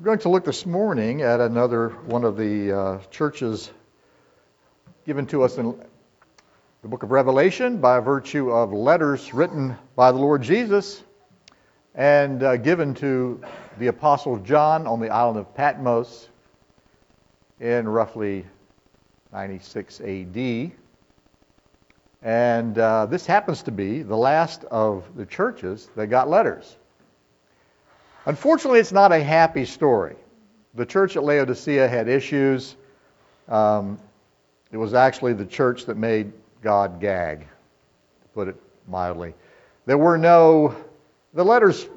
We're going to look this morning at another one of the uh, churches given to us in the book of Revelation by virtue of letters written by the Lord Jesus and uh, given to the Apostle John on the island of Patmos in roughly 96 AD. And uh, this happens to be the last of the churches that got letters. Unfortunately, it's not a happy story. The church at Laodicea had issues. Um, it was actually the church that made God gag, to put it mildly. There were no, the letters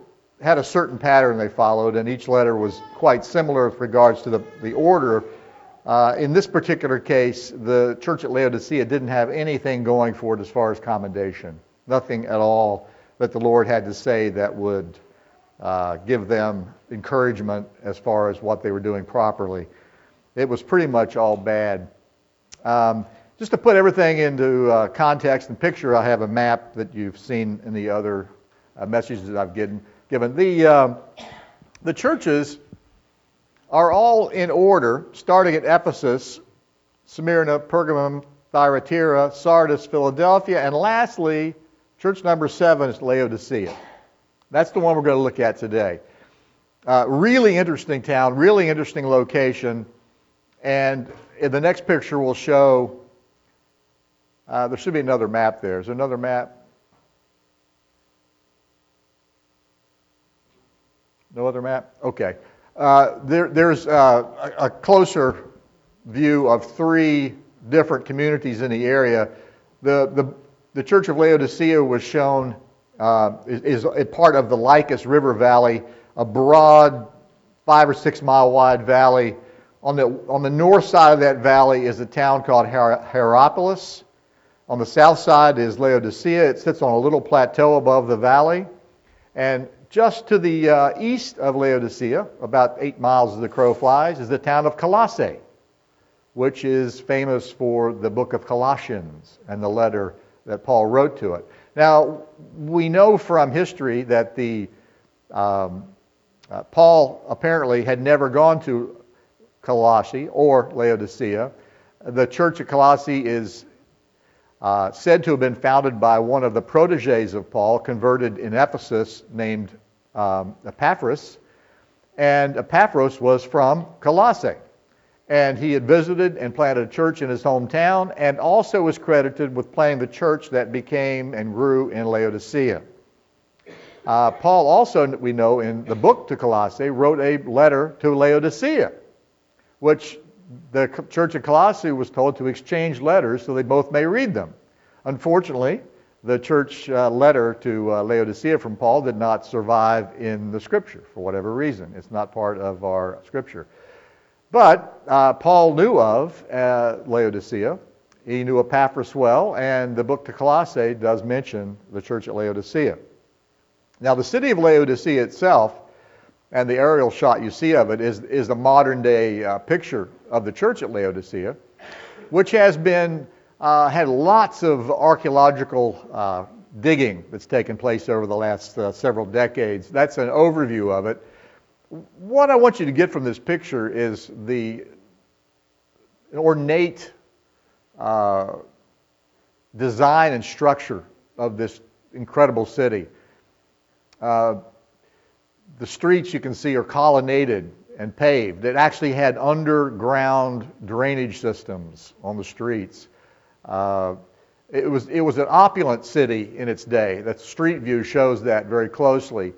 had a certain pattern they followed, and each letter was quite similar with regards to the, the order. Uh, in this particular case, the church at Laodicea didn't have anything going for it as far as commendation. Nothing at all that the Lord had to say that would uh, give them encouragement as far as what they were doing properly. It was pretty much all bad. Um, just to put everything into uh, context and picture, I have a map that you've seen in the other uh, messages that I've given. given. The, um, the churches are all in order, starting at Ephesus, Smyrna, Pergamum, Thyatira, Sardis, Philadelphia, and lastly, church number seven is Laodicea. That's the one we're going to look at today. Uh, really interesting town, really interesting location. And in the next picture, we'll show. Uh, there should be another map there. Is there another map? No other map? Okay. Uh, there, there's uh, a, a closer view of three different communities in the area. The, the, the Church of Laodicea was shown uh, is, is part of the Lycus River Valley, a broad, five or six mile wide valley. On the, on the north side of that valley is a town called Hier- Hierapolis. On the south side is Laodicea. It sits on a little plateau above the valley. And just to the uh, east of Laodicea, about eight miles as the crow flies, is the town of Colossae, which is famous for the book of Colossians and the letter that Paul wrote to it. Now, we know from history that the um, uh, Paul apparently had never gone to Colossae or Laodicea. The church of Colossae is uh, said to have been founded by one of the proteges of Paul, converted in Ephesus, named um, Epaphras. And Epaphras was from Colossae and he had visited and planted a church in his hometown and also was credited with planting the church that became and grew in Laodicea. Uh, Paul also, we know in the book to Colossae, wrote a letter to Laodicea, which the church of Colossae was told to exchange letters so they both may read them. Unfortunately, the church uh, letter to uh, Laodicea from Paul did not survive in the scripture for whatever reason. It's not part of our scripture. But uh, Paul knew of uh, Laodicea. He knew Epaphras well, and the book to Colossae does mention the church at Laodicea. Now, the city of Laodicea itself, and the aerial shot you see of it, is, is a modern day uh, picture of the church at Laodicea, which has been, uh, had lots of archaeological uh, digging that's taken place over the last uh, several decades. That's an overview of it what I want you to get from this picture is the ornate uh, design and structure of this incredible city. Uh, the streets you can see are colonnaded and paved. It actually had underground drainage systems on the streets. Uh, it was it was an opulent city in its day. That street view shows that very closely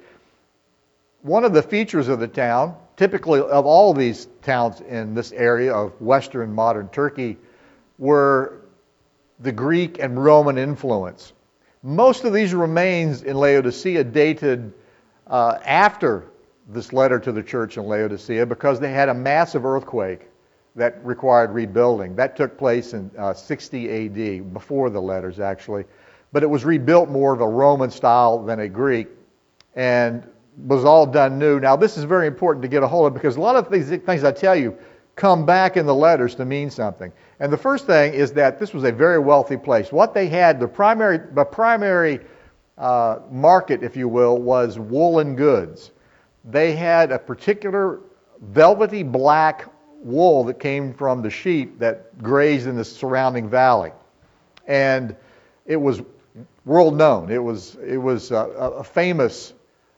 one of the features of the town, typically of all these towns in this area of western modern Turkey, were the Greek and Roman influence. Most of these remains in Laodicea dated uh, after this letter to the church in Laodicea because they had a massive earthquake that required rebuilding. That took place in uh, 60 AD, before the letters actually. But it was rebuilt more of a Roman style than a Greek. And was all done new. Now, this is very important to get a hold of because a lot of these things I tell you come back in the letters to mean something. And the first thing is that this was a very wealthy place. What they had, the primary, the primary uh, market, if you will, was woolen goods. They had a particular velvety black wool that came from the sheep that grazed in the surrounding valley. And it was world known. It was, it was a, a famous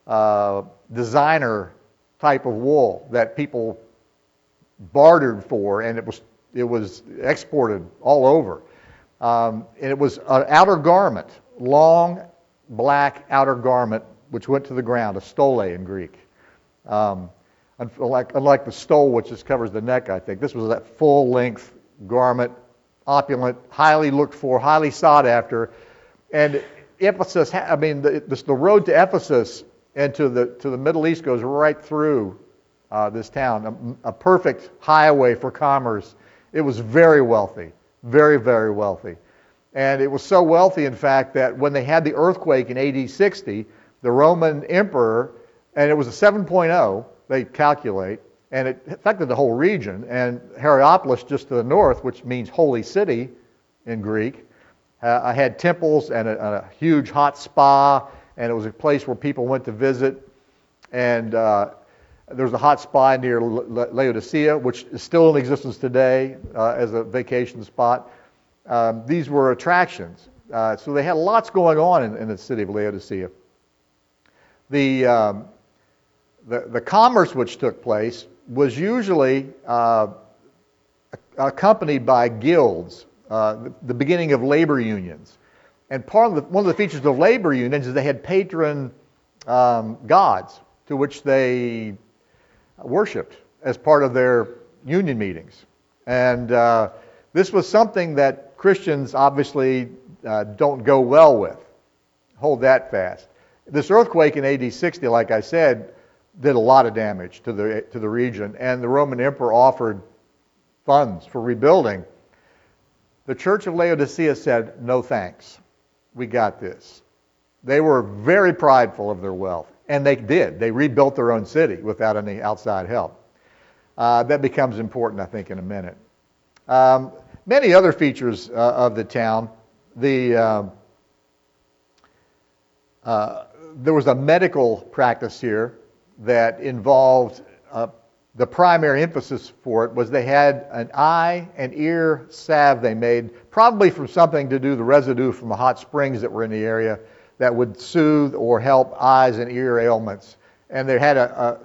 uh, designer type of wool that people bartered for, and it was, it was exported all over. Um, and it was an outer garment, long black outer garment, which went to the ground, a stole in Greek. Um, unlike, unlike the stole, which just covers the neck, I think. This was that full length garment, opulent, highly looked for, highly sought after. And Ephesus, I mean, the, the road to Ephesus and to the, to the Middle East goes right through uh, this town, a, a perfect highway for commerce. It was very wealthy, very, very wealthy. And it was so wealthy, in fact, that when they had the earthquake in AD 60, the Roman emperor, and it was a 7.0, they calculate, and it affected the whole region. And Hierapolis, just to the north, which means holy city in Greek, uh, had temples and a, a, huge hot spa, and it was a place where people went to visit. And uh, there was a hot spa near Laodicea, which is still in existence today uh, as a vacation spot. Um, these were attractions. Uh, so they had lots going on in, in the city of Laodicea. The, um, the, the commerce which took place was usually uh, accompanied by guilds uh, the, the, beginning of labor unions. And part of the, one of the features of labor unions is they had patron um, gods to which they worshipped as part of their union meetings. And uh, this was something that Christians obviously uh, don't go well with. Hold that fast. This earthquake in AD 60, like I said, did a lot of damage to the, to the region, and the Roman emperor offered funds for rebuilding. The church of Laodicea said, No thanks. We got this. They were very prideful of their wealth, and they did. They rebuilt their own city without any outside help. Uh, that becomes important, I think, in a minute. Um, many other features uh, of the town. The, um, uh, there was a medical practice here that involved uh, the primary emphasis for it was they had an eye and ear salve they made, probably from something to do the residue from the hot springs that were in the area that would soothe or help eyes and ear ailments. And they had a,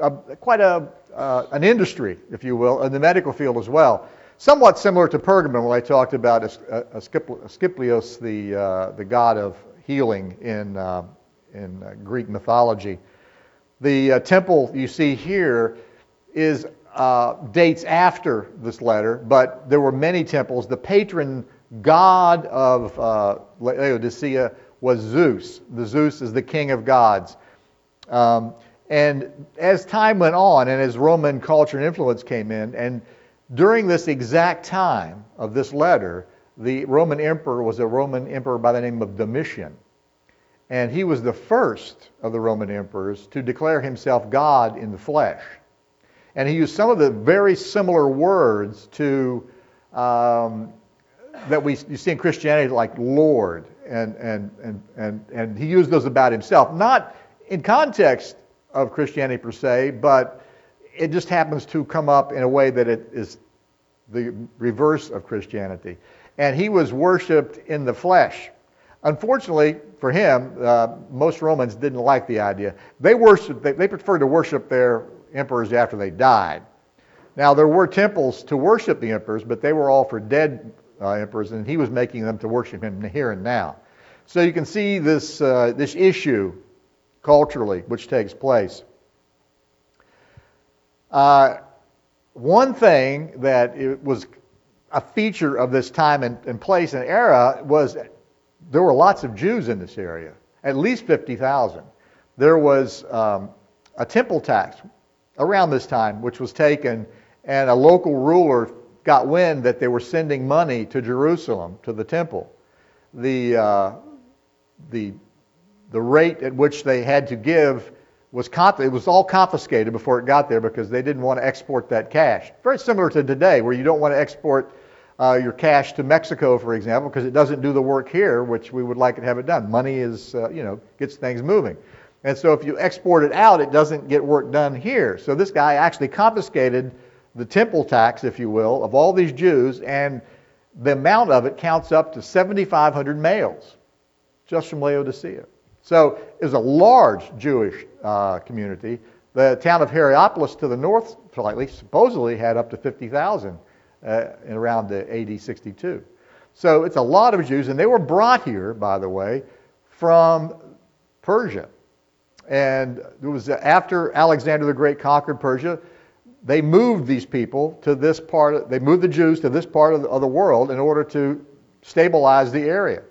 a, a quite a, uh, an industry, if you will, in the medical field as well. Somewhat similar to Pergamon when I talked about Asclepius, the, uh, the god of healing in, uh, in uh, Greek mythology. The uh, temple you see here is uh, dates after this letter, but there were many temples. The patron god of uh, Laodicea was Zeus. The Zeus is the king of gods. Um, and as time went on, and as Roman culture and influence came in, and during this exact time of this letter, the Roman emperor was a Roman emperor by the name of Domitian. And he was the first of the Roman emperors to declare himself God in the flesh. And he used some of the very similar words to um, that we you see in Christianity, like Lord, and, and, and, and, and he used those about himself. Not in context of Christianity per se, but it just happens to come up in a way that it is the reverse of Christianity. And he was worshiped in the flesh. Unfortunately for him, uh, most Romans didn't like the idea. They worshiped, they, they preferred to worship their emperors after they died. Now, there were temples to worship the emperors, but they were all for dead uh, emperors, and he was making them to worship him here and now. So you can see this, uh, this issue culturally which takes place. Uh, one thing that it was a feature of this time and, and place and era was there were lots of Jews in this area, at least 50,000. There was um, a temple tax around this time, which was taken, and a local ruler got wind that they were sending money to Jerusalem, to the temple. The, uh, the, the rate at which they had to give was it was all confiscated before it got there because they didn't want to export that cash. Very similar to today, where you don't want to export uh, your cash to Mexico, for example, because it doesn't do the work here, which we would like to have it done. Money is, uh, you know, gets things moving. And so if you export it out, it doesn't get work done here. So this guy actually confiscated the temple tax, if you will, of all these Jews, and the amount of it counts up to 7,500 males just from Laodicea. So it was a large Jewish uh, community. The town of Hierapolis to the north slightly supposedly had up to 50,000 uh, in around the AD 62. So it's a lot of Jews, and they were brought here, by the way, from Persia. And it was after Alexander the Great conquered Persia, they moved these people to this part, of, they moved the Jews to this part of the, of the world in order to stabilize the area.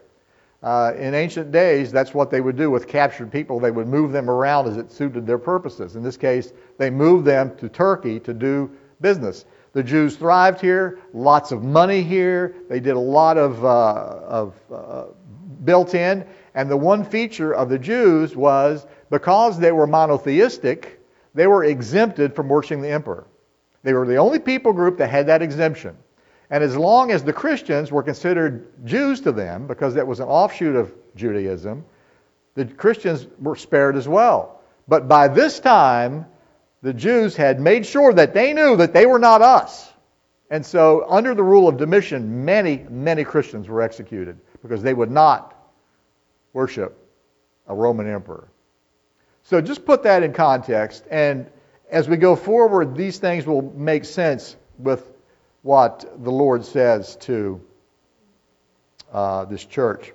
Uh, in ancient days, that's what they would do with captured people. They would move them around as it suited their purposes. In this case, they moved them to Turkey to do business. The Jews thrived here, lots of money here. They did a lot of, uh, of uh, built in. And the one feature of the Jews was because they were monotheistic, they were exempted from worshiping the emperor. They were the only people group that had that exemption. And as long as the Christians were considered Jews to them, because that was an offshoot of Judaism, the Christians were spared as well. But by this time, the Jews had made sure that they knew that they were not us. And so, under the rule of Domitian, many, many Christians were executed because they would not worship a Roman emperor. So, just put that in context. And as we go forward, these things will make sense with what the Lord says to uh, this church.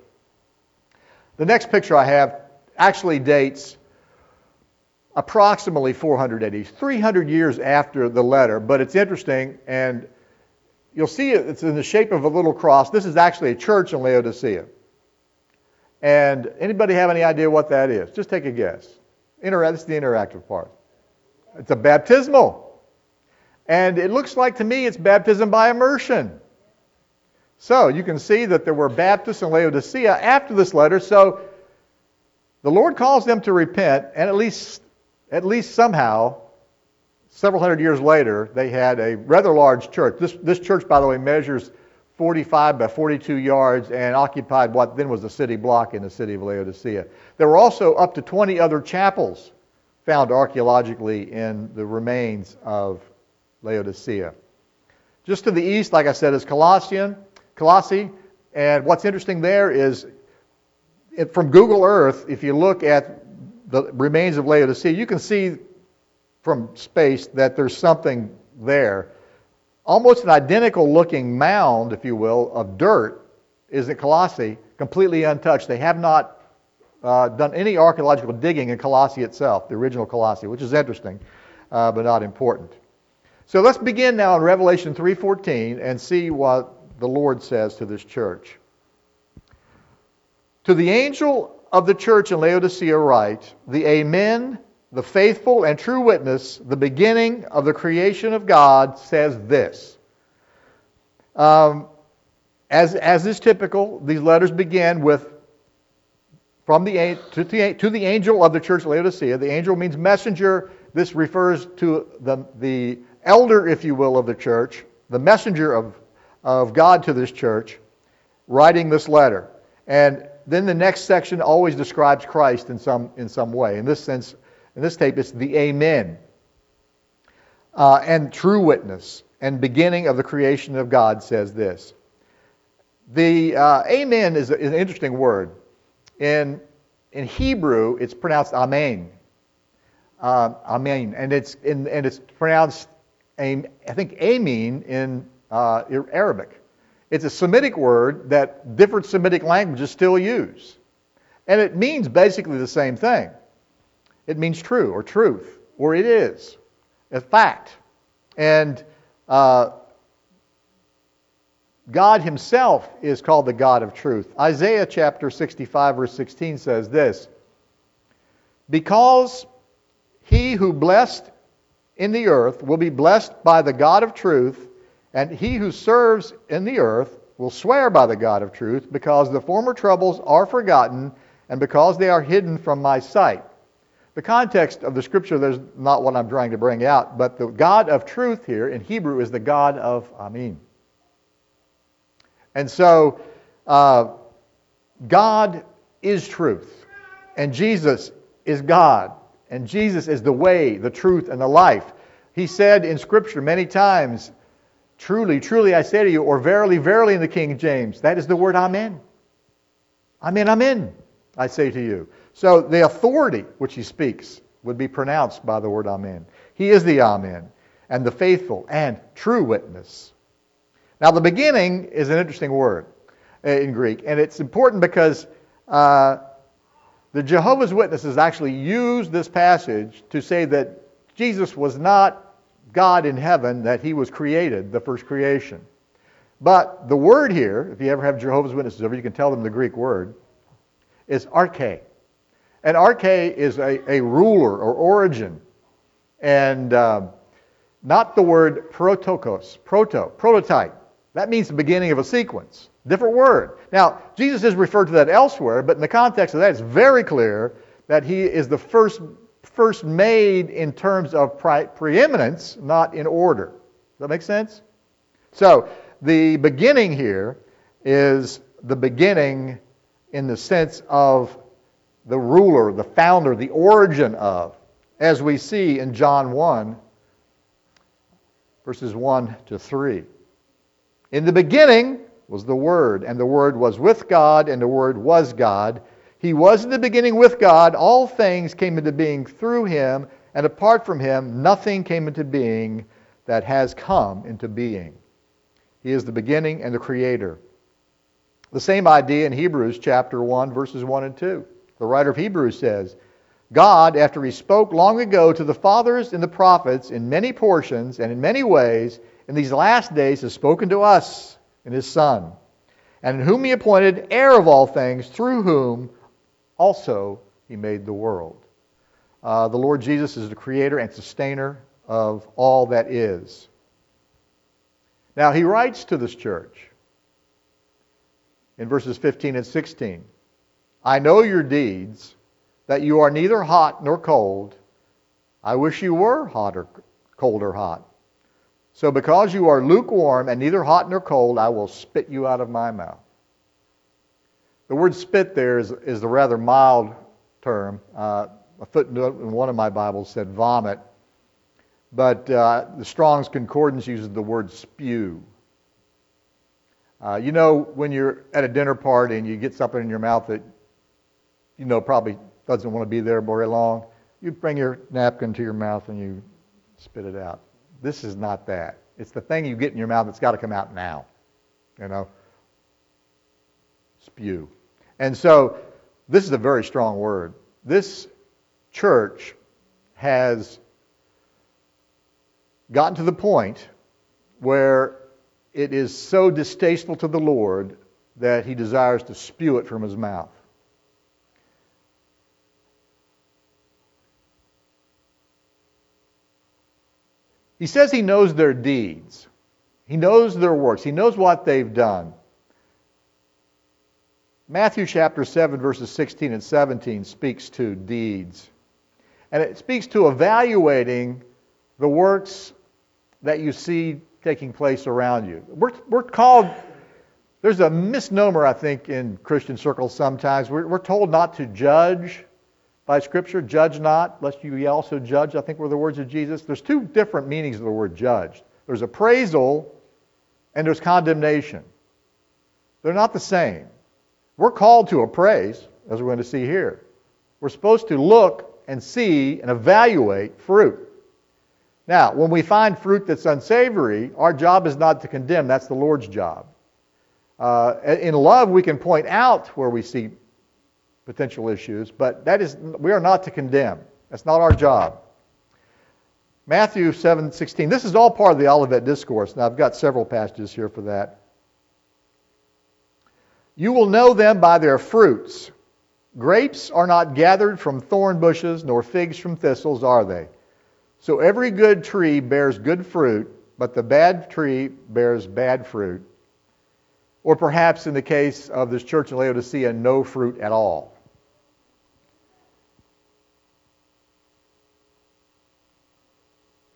The next picture I have actually dates approximately 400 AD, 300 years after the letter, but it's interesting, and you'll see it's in the shape of a little cross. This is actually a church in Laodicea. And anybody have any idea what that is? Just take a guess. Inter- this is the interactive part. It's a baptismal. And it looks like to me it's baptism by immersion. So you can see that there were Baptists in Laodicea after this letter. So the Lord calls them to repent, and at least at least somehow, several hundred years later, they had a rather large church. This, this church, by the way, measures 45 by 42 yards and occupied what then was a city block in the city of Laodicea. There were also up to 20 other chapels found archaeologically in the remains of Laodicea. Just to the east, like I said, is Colossian, Colossae. And what's interesting there is from Google Earth, if you look at the remains of Laodicea, you can see from space that there's something there. Almost an identical looking mound, if you will, of dirt is at Colossae, completely untouched. They have not uh, done any archaeological digging in Colossae itself, the original Colossae, which is interesting, uh, but not important. So let's begin now in Revelation 3:14 and see what the Lord says to this church. To the angel of the church in Laodicea write, The Amen, the faithful and true witness, the beginning of the creation of God, says this. Um, as, as is typical, these letters begin with from the to, the to the angel of the church Laodicea. The angel means messenger. This refers to the, the elder, if you will, of the church, the messenger of, of God to this church, writing this letter. And then the next section always describes Christ in some, in some way. In this sense, in this tape, it's the Amen. Uh, and true witness and beginning of the creation of God says this. The uh, Amen is, is, an interesting word. In, in Hebrew, it's pronounced Amen. Uh, amen. And it's, in, and it's pronounced, I think, Amin in uh, Arabic. It's a Semitic word that different Semitic languages still use. And it means basically the same thing. It means true or truth, or it is, a fact. And uh, God Himself is called the God of truth. Isaiah chapter 65, verse 16 says this Because he who blessed in the earth will be blessed by the God of truth, and he who serves in the earth will swear by the God of truth, because the former troubles are forgotten, and because they are hidden from my sight. The context of the scripture there's not what I'm trying to bring out, but the God of truth here in Hebrew is the God of Amin. And so, uh, God is truth, and Jesus is God, and Jesus is the way, the truth, and the life. He said in Scripture many times, Truly, truly, I say to you, or verily, verily in the King James, that is the word Amen. Amen, Amen, I say to you. So the authority which he speaks would be pronounced by the word Amen. He is the Amen and the faithful and true witness. Now, the beginning is an interesting word uh, in Greek, and it's important because uh, the Jehovah's Witnesses actually use this passage to say that Jesus was not God in heaven, that he was created, the first creation. But the word here, if you ever have Jehovah's Witnesses over, you can tell them the Greek word, is arche. And arche is a, a ruler or origin. And uh, not the word protokos, proto, prototype. That means the beginning of a sequence. Different word. Now, Jesus is referred to that elsewhere, but in the context of that, it's very clear that he is the first, first made in terms of pre- preeminence, not in order. Does that make sense? So, the beginning here is the beginning in the sense of the ruler, the founder, the origin of, as we see in John 1, verses 1 to 3. In the beginning was the Word, and the Word was with God, and the Word was God. He was in the beginning with God. All things came into being through him, and apart from him, nothing came into being that has come into being. He is the beginning and the creator. The same idea in Hebrews chapter 1, verses 1 and 2. The writer of Hebrews says, God, after he spoke long ago to the fathers and the prophets in many portions and in many ways, in these last days has spoken to us in his Son, and in whom he appointed heir of all things, through whom also he made the world. Uh, the Lord Jesus is the creator and sustainer of all that is. Now, he writes to this church in verses 15 and 16 I know your deeds, that you are neither hot nor cold. I wish you were hot or cold or hot. So, because you are lukewarm and neither hot nor cold, I will spit you out of my mouth. The word spit there is, is a rather mild term. Uh, a footnote in one of my Bibles said vomit. But uh, the Strong's Concordance uses the word spew. Uh, you know, when you're at a dinner party and you get something in your mouth that you know probably doesn't want to be there very long, you bring your napkin to your mouth and you spit it out. This is not that. It's the thing you get in your mouth that's got to come out now. You know? Spew. And so, this is a very strong word. This church has gotten to the point where it is so distasteful to the Lord that he desires to spew it from his mouth. He says he knows their deeds. He knows their works. He knows what they've done. Matthew chapter 7, verses 16 and 17 speaks to deeds. And it speaks to evaluating the works that you see taking place around you. We're, we're called, there's a misnomer, I think, in Christian circles sometimes. We're, we're told not to judge by Scripture. Judge not, lest you also judge, I think were the words of Jesus. There's two different meanings of the word judged there's appraisal and there's condemnation. They're not the same. We're called to appraise, as we're going to see here. We're supposed to look and see and evaluate fruit. Now, when we find fruit that's unsavory, our job is not to condemn, that's the Lord's job. Uh, in love, we can point out where we see potential issues, but that is, we are not to condemn. That's not our job. Matthew 7:16. This is all part of the Olivet Discourse. Now, I've got several passages here for that. You will know them by their fruits. Grapes are not gathered from thorn bushes, nor figs from thistles, are they? So every good tree bears good fruit, but the bad tree bears bad fruit. Or perhaps in the case of this church in Laodicea, no fruit at all.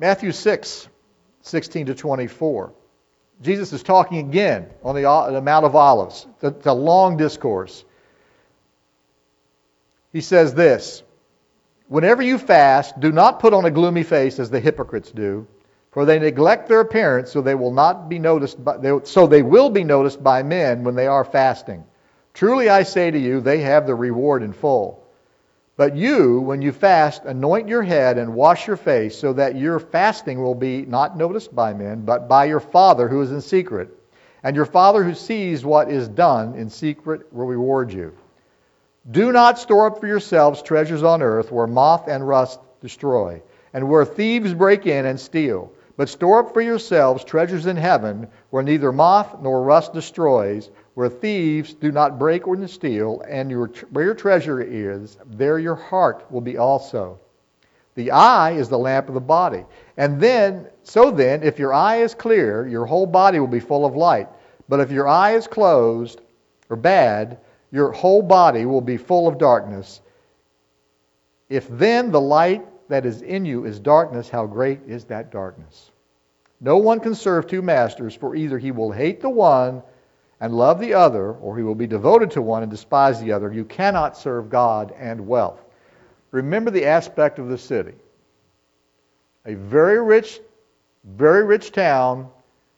Matthew 6, 16 to 24. Jesus is talking again on the, uh, the Mount of Olives. It's a long discourse. He says this Whenever you fast, do not put on a gloomy face as the hypocrites do, for they neglect their appearance, so they will not be noticed. By, they, so they will be noticed by men when they are fasting. Truly I say to you, they have the reward in full. But you, when you fast, anoint your head and wash your face, so that your fasting will be not noticed by men, but by your Father who is in secret. And your Father who sees what is done in secret will reward you. Do not store up for yourselves treasures on earth where moth and rust destroy, and where thieves break in and steal. But store up for yourselves treasures in heaven where neither moth nor rust destroys, where thieves do not break or steal, and your, where your treasure is, there your heart will be also. The eye is the lamp of the body. And then, so then, if your eye is clear, your whole body will be full of light. But if your eye is closed or bad, your whole body will be full of darkness. If then the light that is in you is darkness, how great is that darkness? No one can serve two masters, for either he will hate the one and love the other, or he will be devoted to one and despise the other. You cannot serve God and wealth. Remember the aspect of the city. A very rich, very rich town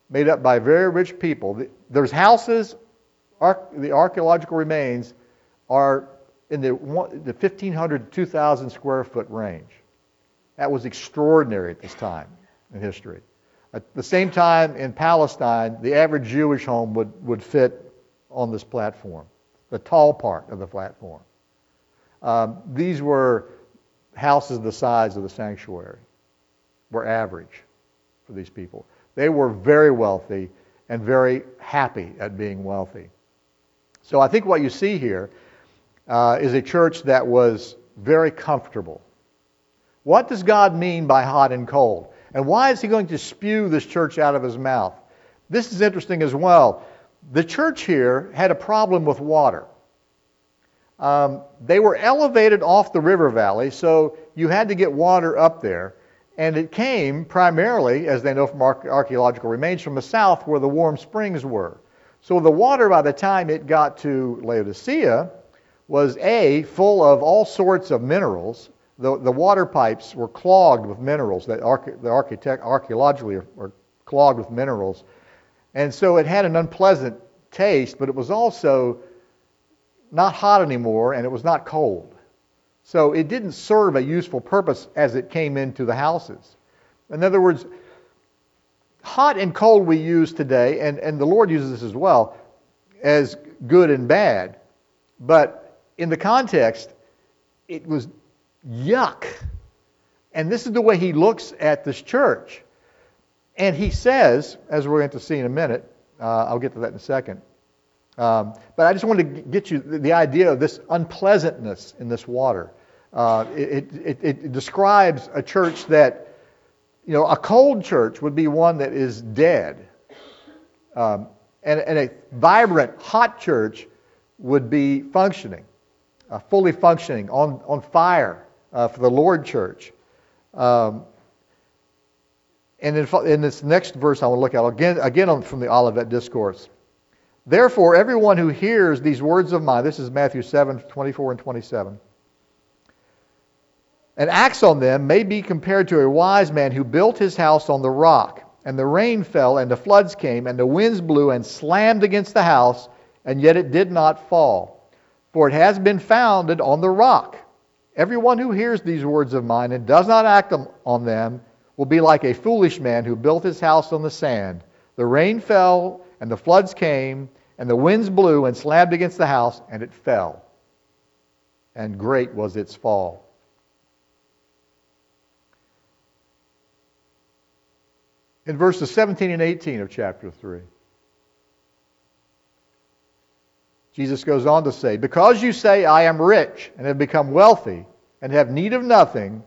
made up by very rich people. There's houses, the archaeological remains are in the, the 1,500 to 2,000 square foot range. That was extraordinary at this time in history. At the same time, in Palestine, the average Jewish home would, would fit on this platform, the tall part of the platform. Um, these were houses the size of the sanctuary, were average for these people. They were very wealthy and very happy at being wealthy. So I think what you see here uh, is a church that was very comfortable. What does God mean by hot and cold? And why is he going to spew this church out of his mouth? This is interesting as well. The church here had a problem with water. Um, they were elevated off the river valley, so you had to get water up there. And it came primarily, as they know from archaeological remains, from the south where the warm springs were. So the water, by the time it got to Laodicea, was A, full of all sorts of minerals, the, the water pipes were clogged with minerals that the architect, archaeologically are, are clogged with minerals. And so it had an unpleasant taste, but it was also not hot anymore and it was not cold. So it didn't serve a useful purpose as it came into the houses. In other words, hot and cold we use today, and, and the Lord uses this as well, as good and bad. But in the context, it was yuck. And this is the way he looks at this church. And he says, as we're going to see in a minute, uh, I'll get to that in a second. Um, but I just wanted to get you the idea of this unpleasantness in this water. Uh, it, it, it, describes a church that, you know, a cold church would be one that is dead. Um, and, and, a vibrant, hot church would be functioning, uh, fully functioning, on, on fire uh, for the Lord Church. Um, and in, in, this next verse I want to look at, again, again on, from the Olivet Discourse. Therefore, everyone who hears these words of mine, this is Matthew 7, 24 and 27, and acts on them may be compared to a wise man who built his house on the rock. And the rain fell, and the floods came, and the winds blew and slammed against the house, and yet it did not fall. For it has been founded on the rock. Everyone who hears these words of mine and does not act on them will be like a foolish man who built his house on the sand. The rain fell, and the floods came, and the winds blew and slammed against the house, and it fell. And great was its fall. In verses 17 and 18 of chapter 3. Jesus goes on to say, Because you say, I am rich and have become wealthy and have need of nothing,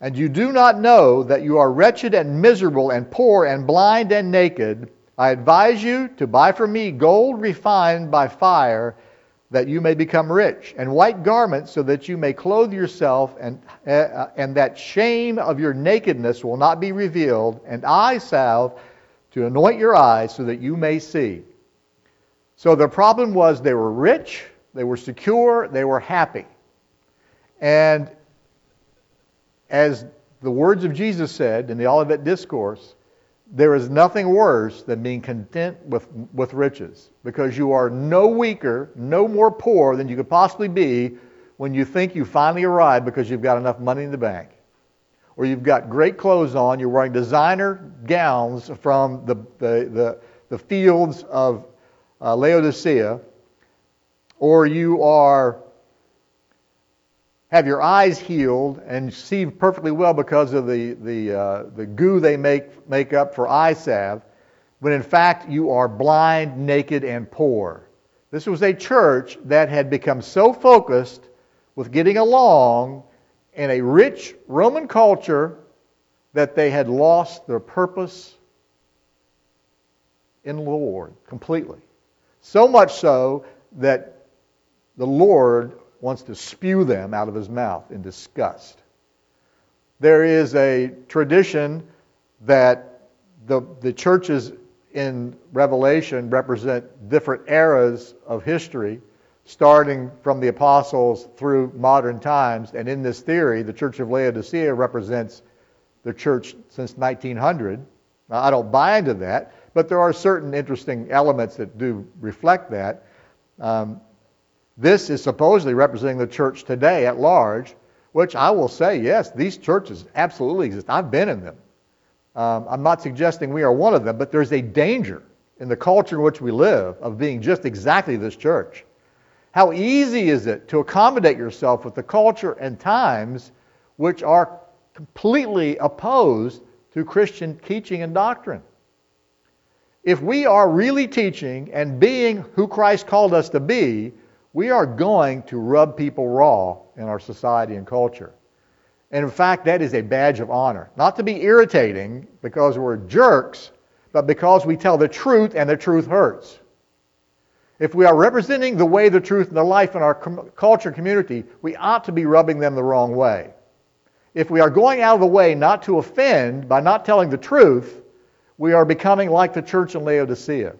and you do not know that you are wretched and miserable and poor and blind and naked, I advise you to buy from me gold refined by fire, that you may become rich, and white garments so that you may clothe yourself, and, uh, and that shame of your nakedness will not be revealed, and eye salve to anoint your eyes so that you may see. So the problem was they were rich, they were secure, they were happy. And as the words of Jesus said in the Olivet Discourse, there is nothing worse than being content with, with riches because you are no weaker, no more poor than you could possibly be when you think you finally arrived because you've got enough money in the bank. Or you've got great clothes on, you're wearing designer gowns from the, the, the, the fields of uh, Laodicea, or you are have your eyes healed and see perfectly well because of the, the, uh, the goo they make, make up for eye salve, when in fact you are blind, naked, and poor. This was a church that had become so focused with getting along in a rich Roman culture that they had lost their purpose in the Lord completely. So much so that the Lord wants to spew them out of his mouth in disgust. There is a tradition that the, the churches in Revelation represent different eras of history, starting from the apostles through modern times. And in this theory, the Church of Laodicea represents the church since 1900. Now, I don't buy into that, but there are certain interesting elements that do reflect that. Um, this is supposedly representing the church today at large, which I will say, yes, these churches absolutely exist. I've been in them. Um, I'm not suggesting we are one of them, but there's a danger in the culture in which we live of being just exactly this church. How easy is it to accommodate yourself with the culture and times which are completely opposed to Christian teaching and doctrine? If we are really teaching and being who Christ called us to be, we are going to rub people raw in our society and culture. And in fact, that is a badge of honor. Not to be irritating because we're jerks, but because we tell the truth and the truth hurts. If we are representing the way, the truth, and the life in our com- culture community, we ought to be rubbing them the wrong way. If we are going out of the way not to offend by not telling the truth, we are becoming like the church in Laodicea.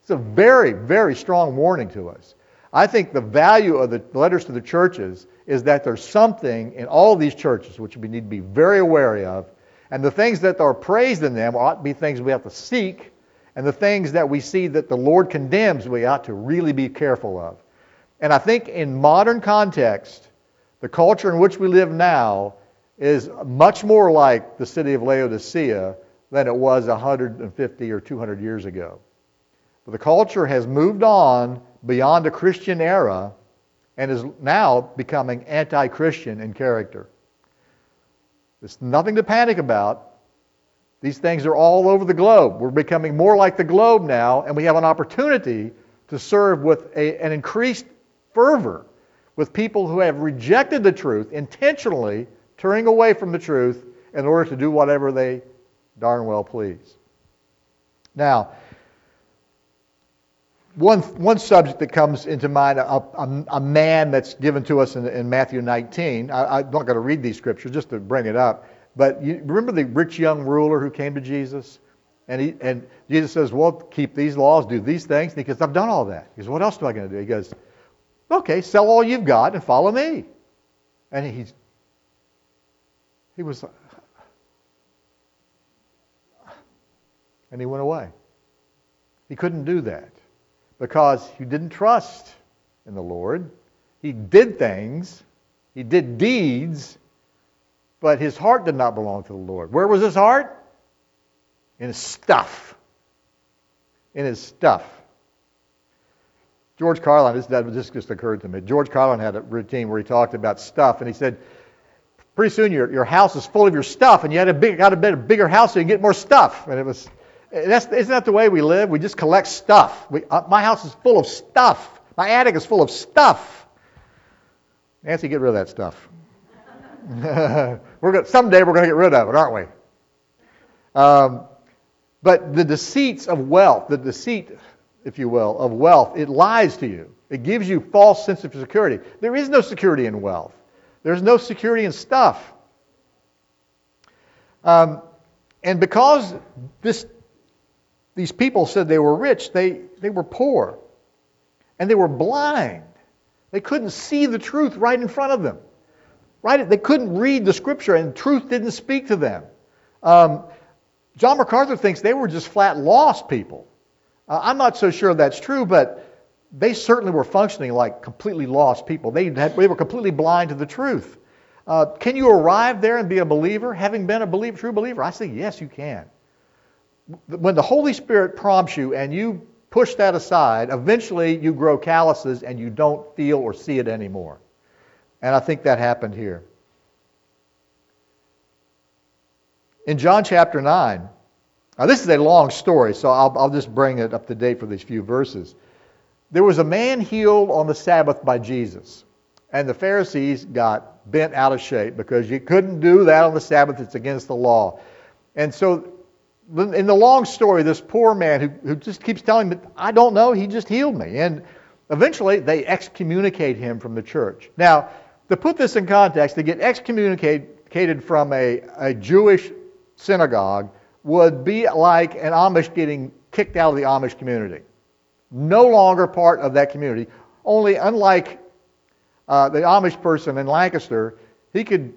It's a very, very strong warning to us. I think the value of the letters to the churches is that there's something in all these churches which we need to be very wary of. And the things that are praised in them ought to be things we have to seek. And the things that we see that the Lord condemns, we ought to really be careful of. And I think in modern context, the culture in which we live now is much more like the city of Laodicea than it was 150 or 200 years ago. But the culture has moved on beyond a Christian era and is now becoming anti Christian in character. There's nothing to panic about. These things are all over the globe. We're becoming more like the globe now, and we have an opportunity to serve with a, an increased fervor with people who have rejected the truth, intentionally turning away from the truth in order to do whatever they darn well please. Now, one, one subject that comes into mind, a, a, a man that's given to us in, in Matthew 19. I, am not going to read these scriptures just to bring it up, but you remember the rich young ruler who came to Jesus? And, he, and Jesus says, Well, keep these laws, do these things. And he goes, I've done all that. He goes, What else am I going to do? He goes, Okay, sell all you've got and follow me. And he's, he was, and he went away. He couldn't do that because he didn't trust in the Lord. He did things, he did deeds, but his heart did not belong to the Lord. Where was his heart? In his stuff. In his stuff. George Carlin, this, just occurred to me. George Carlin had a routine where he talked about stuff, and he said, pretty soon your, your house is full of your stuff, and you had a big, got a bit a bigger house so you can get more stuff. And it was that's, isn't that the way we live? We just collect stuff. We, uh, my house is full of stuff. My attic is full of stuff. Nancy, get rid of that stuff. we're gonna, someday we're going to get rid of it, aren't we? Um, but the deceits of wealth, the deceit, if you will, of wealth, it lies to you. It gives you false sense of security. There is no security in wealth. There's no security in stuff. Um, and because this these people said they were rich, they, they were poor. And they were blind. They couldn't see the truth right in front of them. right? They couldn't read the scripture and truth didn't speak to them. Um, John MacArthur thinks they were just flat lost people. Uh, I'm not so sure that's true, but they certainly were functioning like completely lost people. They, had, they were completely blind to the truth. Uh, can you arrive there and be a believer, having been a believer, true believer? I say, yes, you can. When the Holy Spirit prompts you and you push that aside, eventually you grow calluses and you don't feel or see it anymore. And I think that happened here. In John chapter 9, now this is a long story, so I'll, I'll just bring it up to date for these few verses. There was a man healed on the Sabbath by Jesus, and the Pharisees got bent out of shape because you couldn't do that on the Sabbath, it's against the law. And so, in the long story, this poor man who, who just keeps telling me, I don't know, he just healed me. And eventually, they excommunicate him from the church. Now, to put this in context, to get excommunicated from a, a Jewish synagogue would be like an Amish getting kicked out of the Amish community. No longer part of that community. Only, unlike uh, the Amish person in Lancaster, he could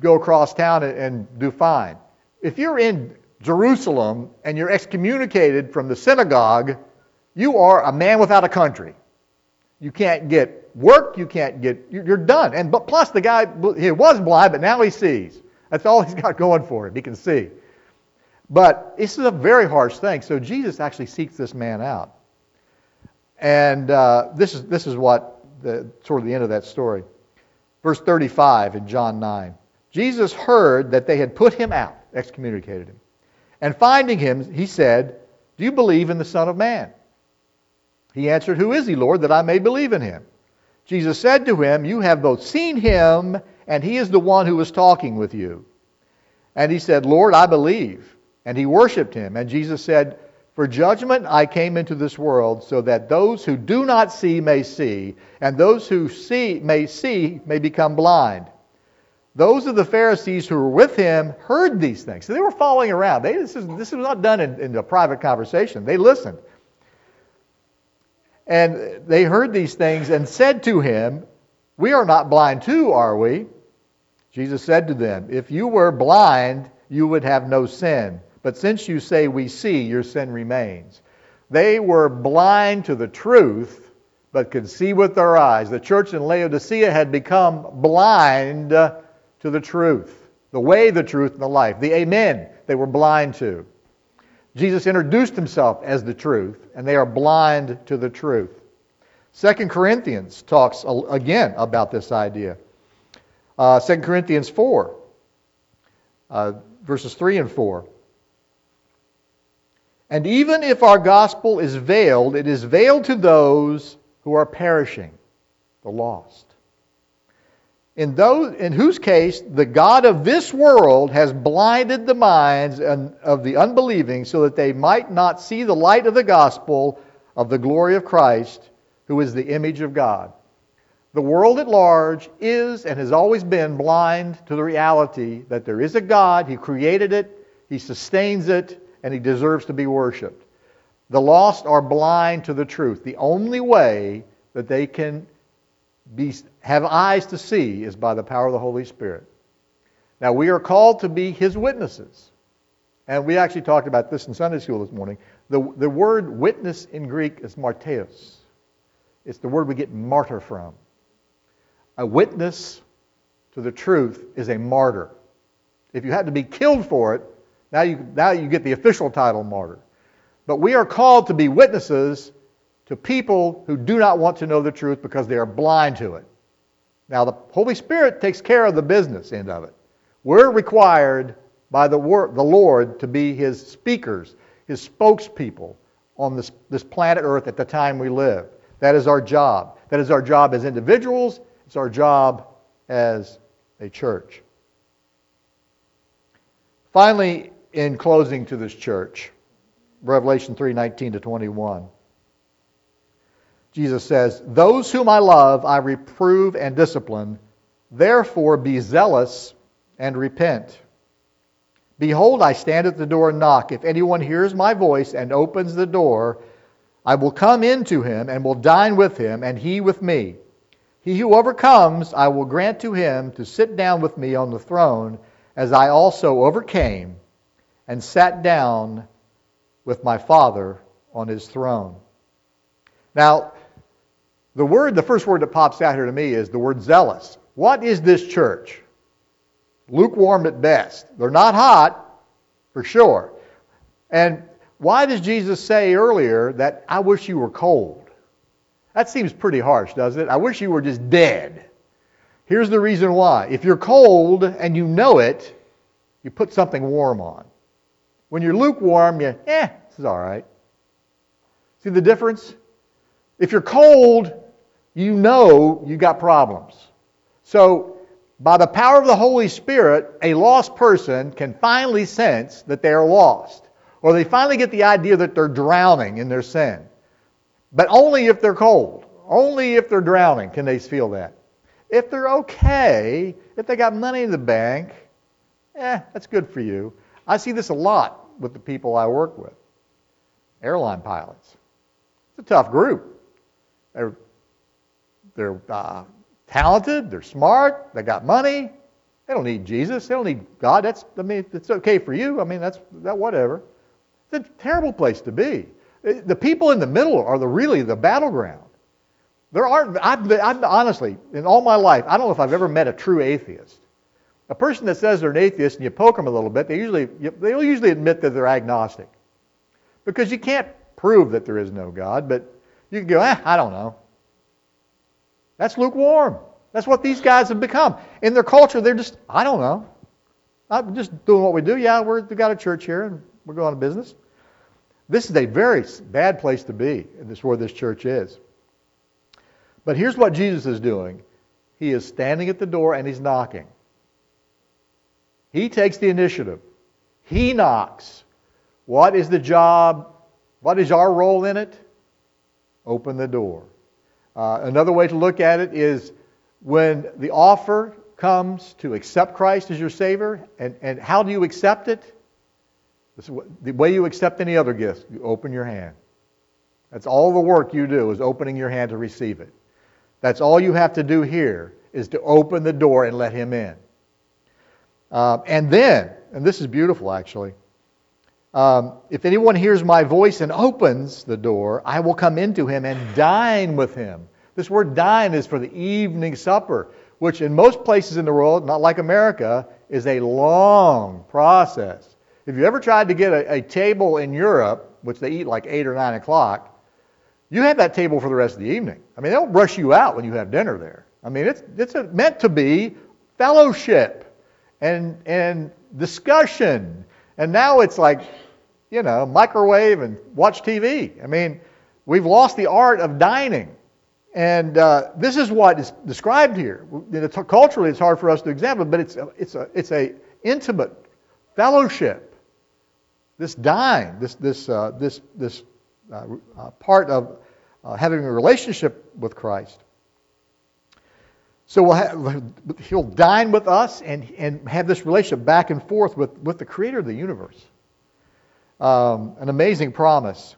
go across town and, and do fine. If you're in Jerusalem and you're excommunicated from the synagogue, you are a man without a country. You can't get work. You can't get. You're done. And but plus the guy he was blind, but now he sees. That's all he's got going for him. He can see. But this is a very harsh thing. So Jesus actually seeks this man out. And uh, this, is, this is what, the, sort of the end of that story. Verse 35 in John 9. Jesus heard that they had put him out, excommunicated him. And finding him, he said, Do you believe in the Son of Man? He answered, Who is he, Lord, that I may believe in him? Jesus said to him, You have both seen him, and he is the one who is talking with you. And he said, Lord, I believe. And he worshiped him. And Jesus said, For judgment I came into this world, so that those who do not see may see, and those who see may see may become blind. Those of the Pharisees who were with him heard these things. So they were following around. They, this, is, this was not done in, in a private conversation. They listened. And they heard these things and said to him, We are not blind too, are we? Jesus said to them, If you were blind, you would have no sin. But since you say we see, your sin remains. They were blind to the truth, but could see with their eyes. The church in Laodicea had become blind to the truth, the way, the truth, and the life. The Amen they were blind to. Jesus introduced himself as the truth, and they are blind to the truth. Second Corinthians talks again about this idea. Uh, 2 Corinthians 4, uh, verses 3 and 4. And even if our gospel is veiled, it is veiled to those who are perishing, the lost. In, those, in whose case the God of this world has blinded the minds of the unbelieving so that they might not see the light of the gospel of the glory of Christ, who is the image of God. The world at large is and has always been blind to the reality that there is a God, He created it, He sustains it, and he deserves to be worshiped. The lost are blind to the truth. The only way that they can be, have eyes to see is by the power of the Holy Spirit. Now, we are called to be his witnesses. And we actually talked about this in Sunday school this morning. The, the word witness in Greek is marteos. It's the word we get martyr from. A witness to the truth is a martyr. If you had to be killed for it, now you, now you get the official title martyr. But we are called to be witnesses to people who do not want to know the truth because they are blind to it. Now, the Holy Spirit takes care of the business end of it. We're required by the, the Lord to be His speakers, His spokespeople on this, this planet Earth at the time we live. That is our job. That is our job as individuals. It's our job as a church. Finally, in closing to this church, Revelation 3 19 to 21. Jesus says, Those whom I love I reprove and discipline, therefore be zealous and repent. Behold, I stand at the door and knock. If anyone hears my voice and opens the door, I will come in to him and will dine with him, and he with me. He who overcomes, I will grant to him to sit down with me on the throne, as I also overcame and sat down with my Father on his throne. Now, the word, the first word that pops out here to me is the word zealous. What is this church? Lukewarm at best. They're not hot, for sure. And why does Jesus say earlier that I wish you were cold? That seems pretty harsh, doesn't it? I wish you were just dead. Here's the reason why. If you're cold and you know it, you put something warm on. When you're lukewarm, you, eh, this is all right. See the difference? If you're cold, you know you got problems. So, by the power of the Holy Spirit, a lost person can finally sense that they are lost. Or they finally get the idea that they're drowning in their sin. But only if they're cold. Only if they're drowning can they feel that. If they're okay, if they got money in the bank, eh, that's good for you. I see this a lot with the people I work with. Airline pilots. It's a tough group. They're, they're uh, talented, they're smart, they got money. They don't need Jesus. They don't need God. That's I mean, it's okay for you. I mean, that's that whatever. It's a terrible place to be. The people in the middle are the really the battleground. There aren't. I've, I've honestly, in all my life, I don't know if I've ever met a true atheist. A person that says they're an atheist and you poke them a little bit, they usually they'll usually admit that they're agnostic, because you can't prove that there is no God, but you can go, eh, I don't know. That's lukewarm. That's what these guys have become. In their culture, they're just, I don't know. I'm just doing what we do. Yeah, we're, we've got a church here and we're going to business. This is a very bad place to be, this is where this church is. But here's what Jesus is doing He is standing at the door and He's knocking. He takes the initiative, He knocks. What is the job? What is our role in it? Open the door. Uh, another way to look at it is when the offer comes to accept Christ as your Savior, and, and how do you accept it? the way you accept any other gift, you open your hand. That's all the work you do is opening your hand to receive it. That's all you have to do here is to open the door and let Him in. Uh, and then, and this is beautiful actually, um, if anyone hears my voice and opens the door, I will come into him and dine with him. This word dine is for the evening supper, which in most places in the world, not like America, is a long process. If you ever tried to get a, a table in Europe, which they eat like 8 or 9 o'clock, you have that table for the rest of the evening. I mean, they don't rush you out when you have dinner there. I mean, it's, it's meant to be fellowship and, and discussion. And now it's like you know, microwave and watch TV. I mean, we've lost the art of dining. And uh, this is what is described here. Culturally, it's hard for us to examine, but it's a, it's a, it's a intimate fellowship. This dine, this, this, uh, this, this uh, uh part of uh, having a relationship with Christ. So we'll have, he'll dine with us and, and have this relationship back and forth with, with the creator of the universe um, an amazing promise.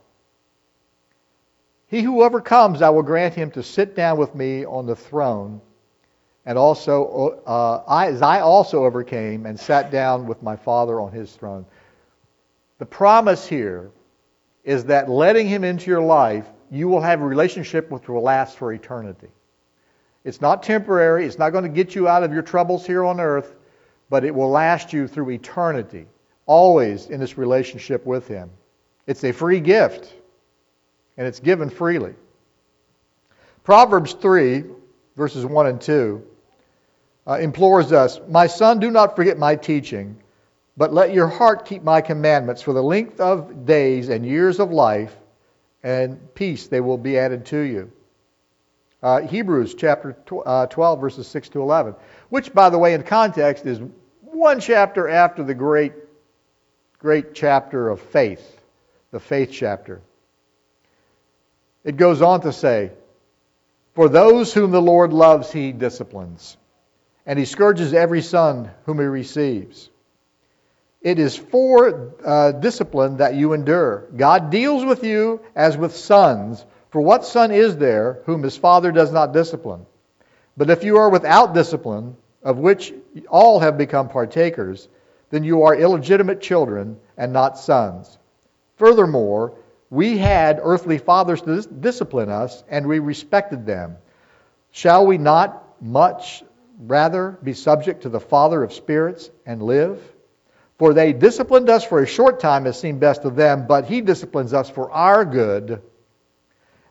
He who overcomes, I will grant him to sit down with me on the throne, and also uh, I, as I also overcame and sat down with my Father on his throne. The promise here is that letting him into your life, you will have a relationship which will last for eternity. It's not temporary. It's not going to get you out of your troubles here on earth, but it will last you through eternity always in this relationship with Him. It's a free gift, and it's given freely. Proverbs 3, verses 1 and 2, uh, implores us My son, do not forget my teaching, but let your heart keep my commandments for the length of days and years of life, and peace they will be added to you. Uh, Hebrews chapter tw- uh, 12, verses 6 to 11, which, by the way, in context, is one chapter after the great great chapter of faith, the faith chapter. It goes on to say, For those whom the Lord loves, he disciplines, and he scourges every son whom he receives. It is for uh, discipline that you endure. God deals with you as with sons. For what son is there whom his father does not discipline? But if you are without discipline, of which all have become partakers, then you are illegitimate children and not sons. Furthermore, we had earthly fathers to discipline us, and we respected them. Shall we not much rather be subject to the Father of spirits and live? For they disciplined us for a short time as seemed best to them, but he disciplines us for our good,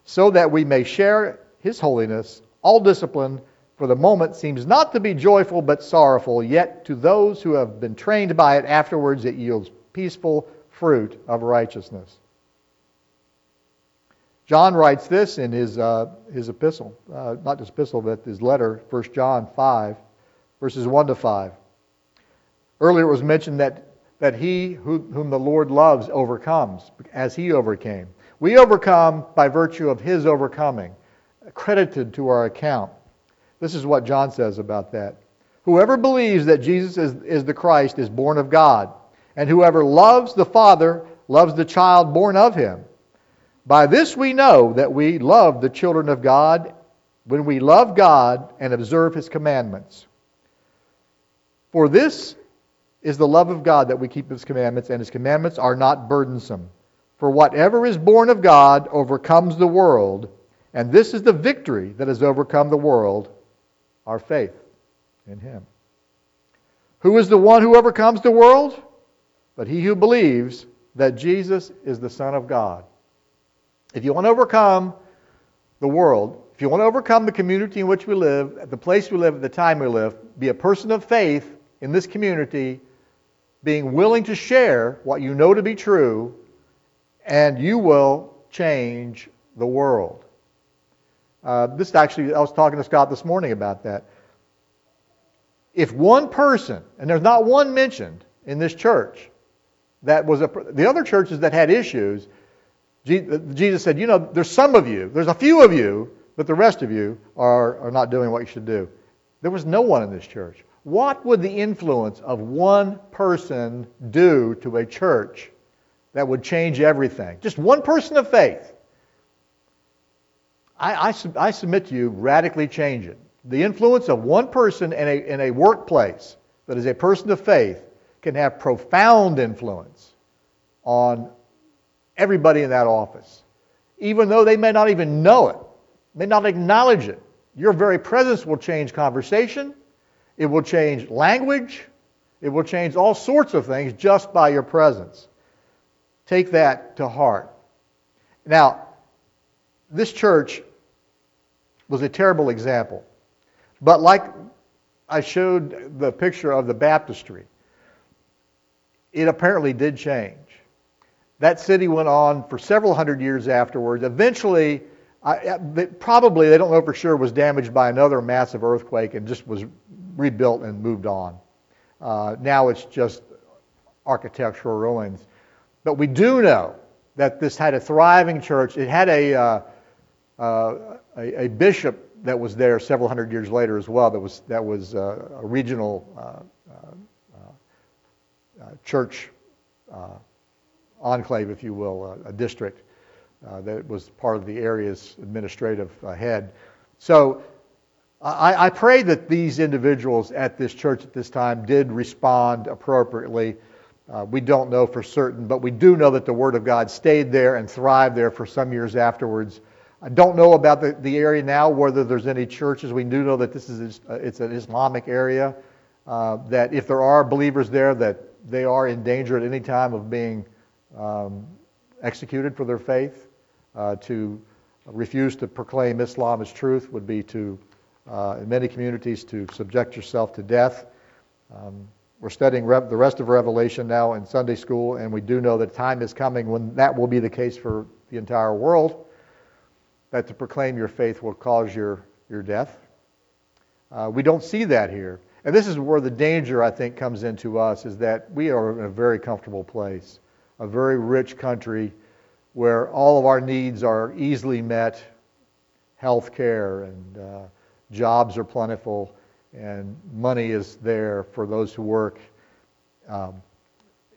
so that we may share his holiness. All discipline for the moment seems not to be joyful but sorrowful, yet to those who have been trained by it afterwards it yields peaceful fruit of righteousness. John writes this in his, uh, his epistle, uh, not his epistle, but his letter, 1 John 5, verses 1 to 5. Earlier it was mentioned that, that he who, whom the Lord loves overcomes, as he overcame. We overcome by virtue of his overcoming, credited to our account. This is what John says about that. Whoever believes that Jesus is, is the Christ is born of God, and whoever loves the Father loves the child born of him. By this we know that we love the children of God when we love God and observe his commandments. For this is the love of God that we keep his commandments, and his commandments are not burdensome. For whatever is born of God overcomes the world, and this is the victory that has overcome the world, our faith in him. Who is the one who overcomes the world? But he who believes that Jesus is the Son of God. If you want to overcome the world, if you want to overcome the community in which we live, the place we live, at the time we live, be a person of faith in this community, being willing to share what you know to be true, and you will change the world. Uh, this actually, I was talking to Scott this morning about that. If one person, and there's not one mentioned in this church, that was a, the other churches that had issues, Jesus said, You know, there's some of you, there's a few of you, but the rest of you are, are not doing what you should do. There was no one in this church. What would the influence of one person do to a church that would change everything? Just one person of faith. I, I, I submit to you, radically change it. The influence of one person in a, in a workplace that is a person of faith can have profound influence on everybody in that office, even though they may not even know it, may not acknowledge it. Your very presence will change conversation, it will change language, it will change all sorts of things just by your presence. Take that to heart. Now, this church was a terrible example. But like I showed the picture of the baptistry, it apparently did change. That city went on for several hundred years afterwards. Eventually, I, probably, they don't know for sure, was damaged by another massive earthquake and just was rebuilt and moved on. Uh, now it's just architectural ruins. But we do know that this had a thriving church. It had a, uh, uh, a, a, bishop that was there several hundred years later as well that was, that was uh, a regional uh, uh, church enclave, if you will, a, district uh, that was part of the area's administrative uh, head. So I, I, pray that these individuals at this church at this time did respond appropriately. Uh, we don't know for certain, but we do know that the Word of God stayed there and thrived there for some years afterwards. I don't know about the, the area now, whether there's any churches. We do know that this is uh, it's an Islamic area. Uh, that if there are believers there, that they are in danger at any time of being um, executed for their faith. Uh, to refuse to proclaim Islam as truth would be to, uh, in many communities, to subject yourself to death. Um, we're studying Re- the rest of Revelation now in Sunday school, and we do know that time is coming when that will be the case for the entire world. That to proclaim your faith will cause your, your death. Uh, we don't see that here. And this is where the danger, I think, comes into us, is that we are in a very comfortable place a very rich country where all of our needs are easily met health care and uh, jobs are plentiful and money is there for those who work. Um,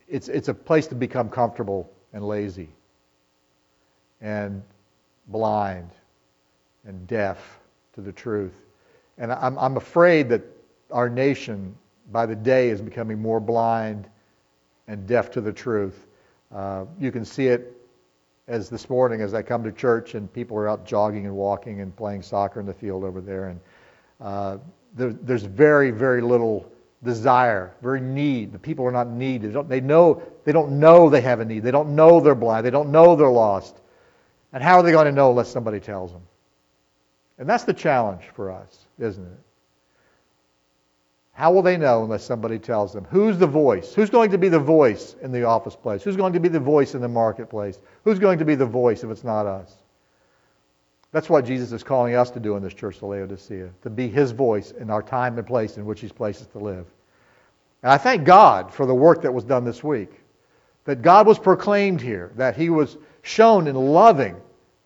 it's, it's a place to become comfortable and lazy and blind and deaf to the truth. And I'm, I'm afraid that our nation, by the day, is becoming more blind and deaf to the truth. Uh, you can see it as this morning as I come to church and people are out jogging and walking and playing soccer in the field over there. And uh, there, there's very, very little desire, very need. The people are not needed. They, don't, they know they don't know they have a need. They don't know they're blind. They don't know they're lost. And how are they going to know unless somebody tells them? And that's the challenge for us, isn't it? How will they know unless somebody tells them? Who's the voice? Who's going to be the voice in the office place? Who's going to be the voice in the marketplace? Who's going to be the voice if it's not us? That's what Jesus is calling us to do in this church of Laodicea, to be his voice in our time and place in which he's placed us to live. And I thank God for the work that was done this week. That God was proclaimed here, that he was shown in loving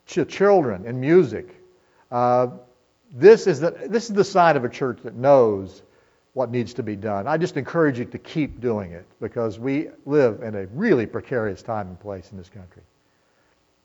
ch- children and music. Uh, this, is the, this is the sign of a church that knows what needs to be done. I just encourage you to keep doing it because we live in a really precarious time and place in this country.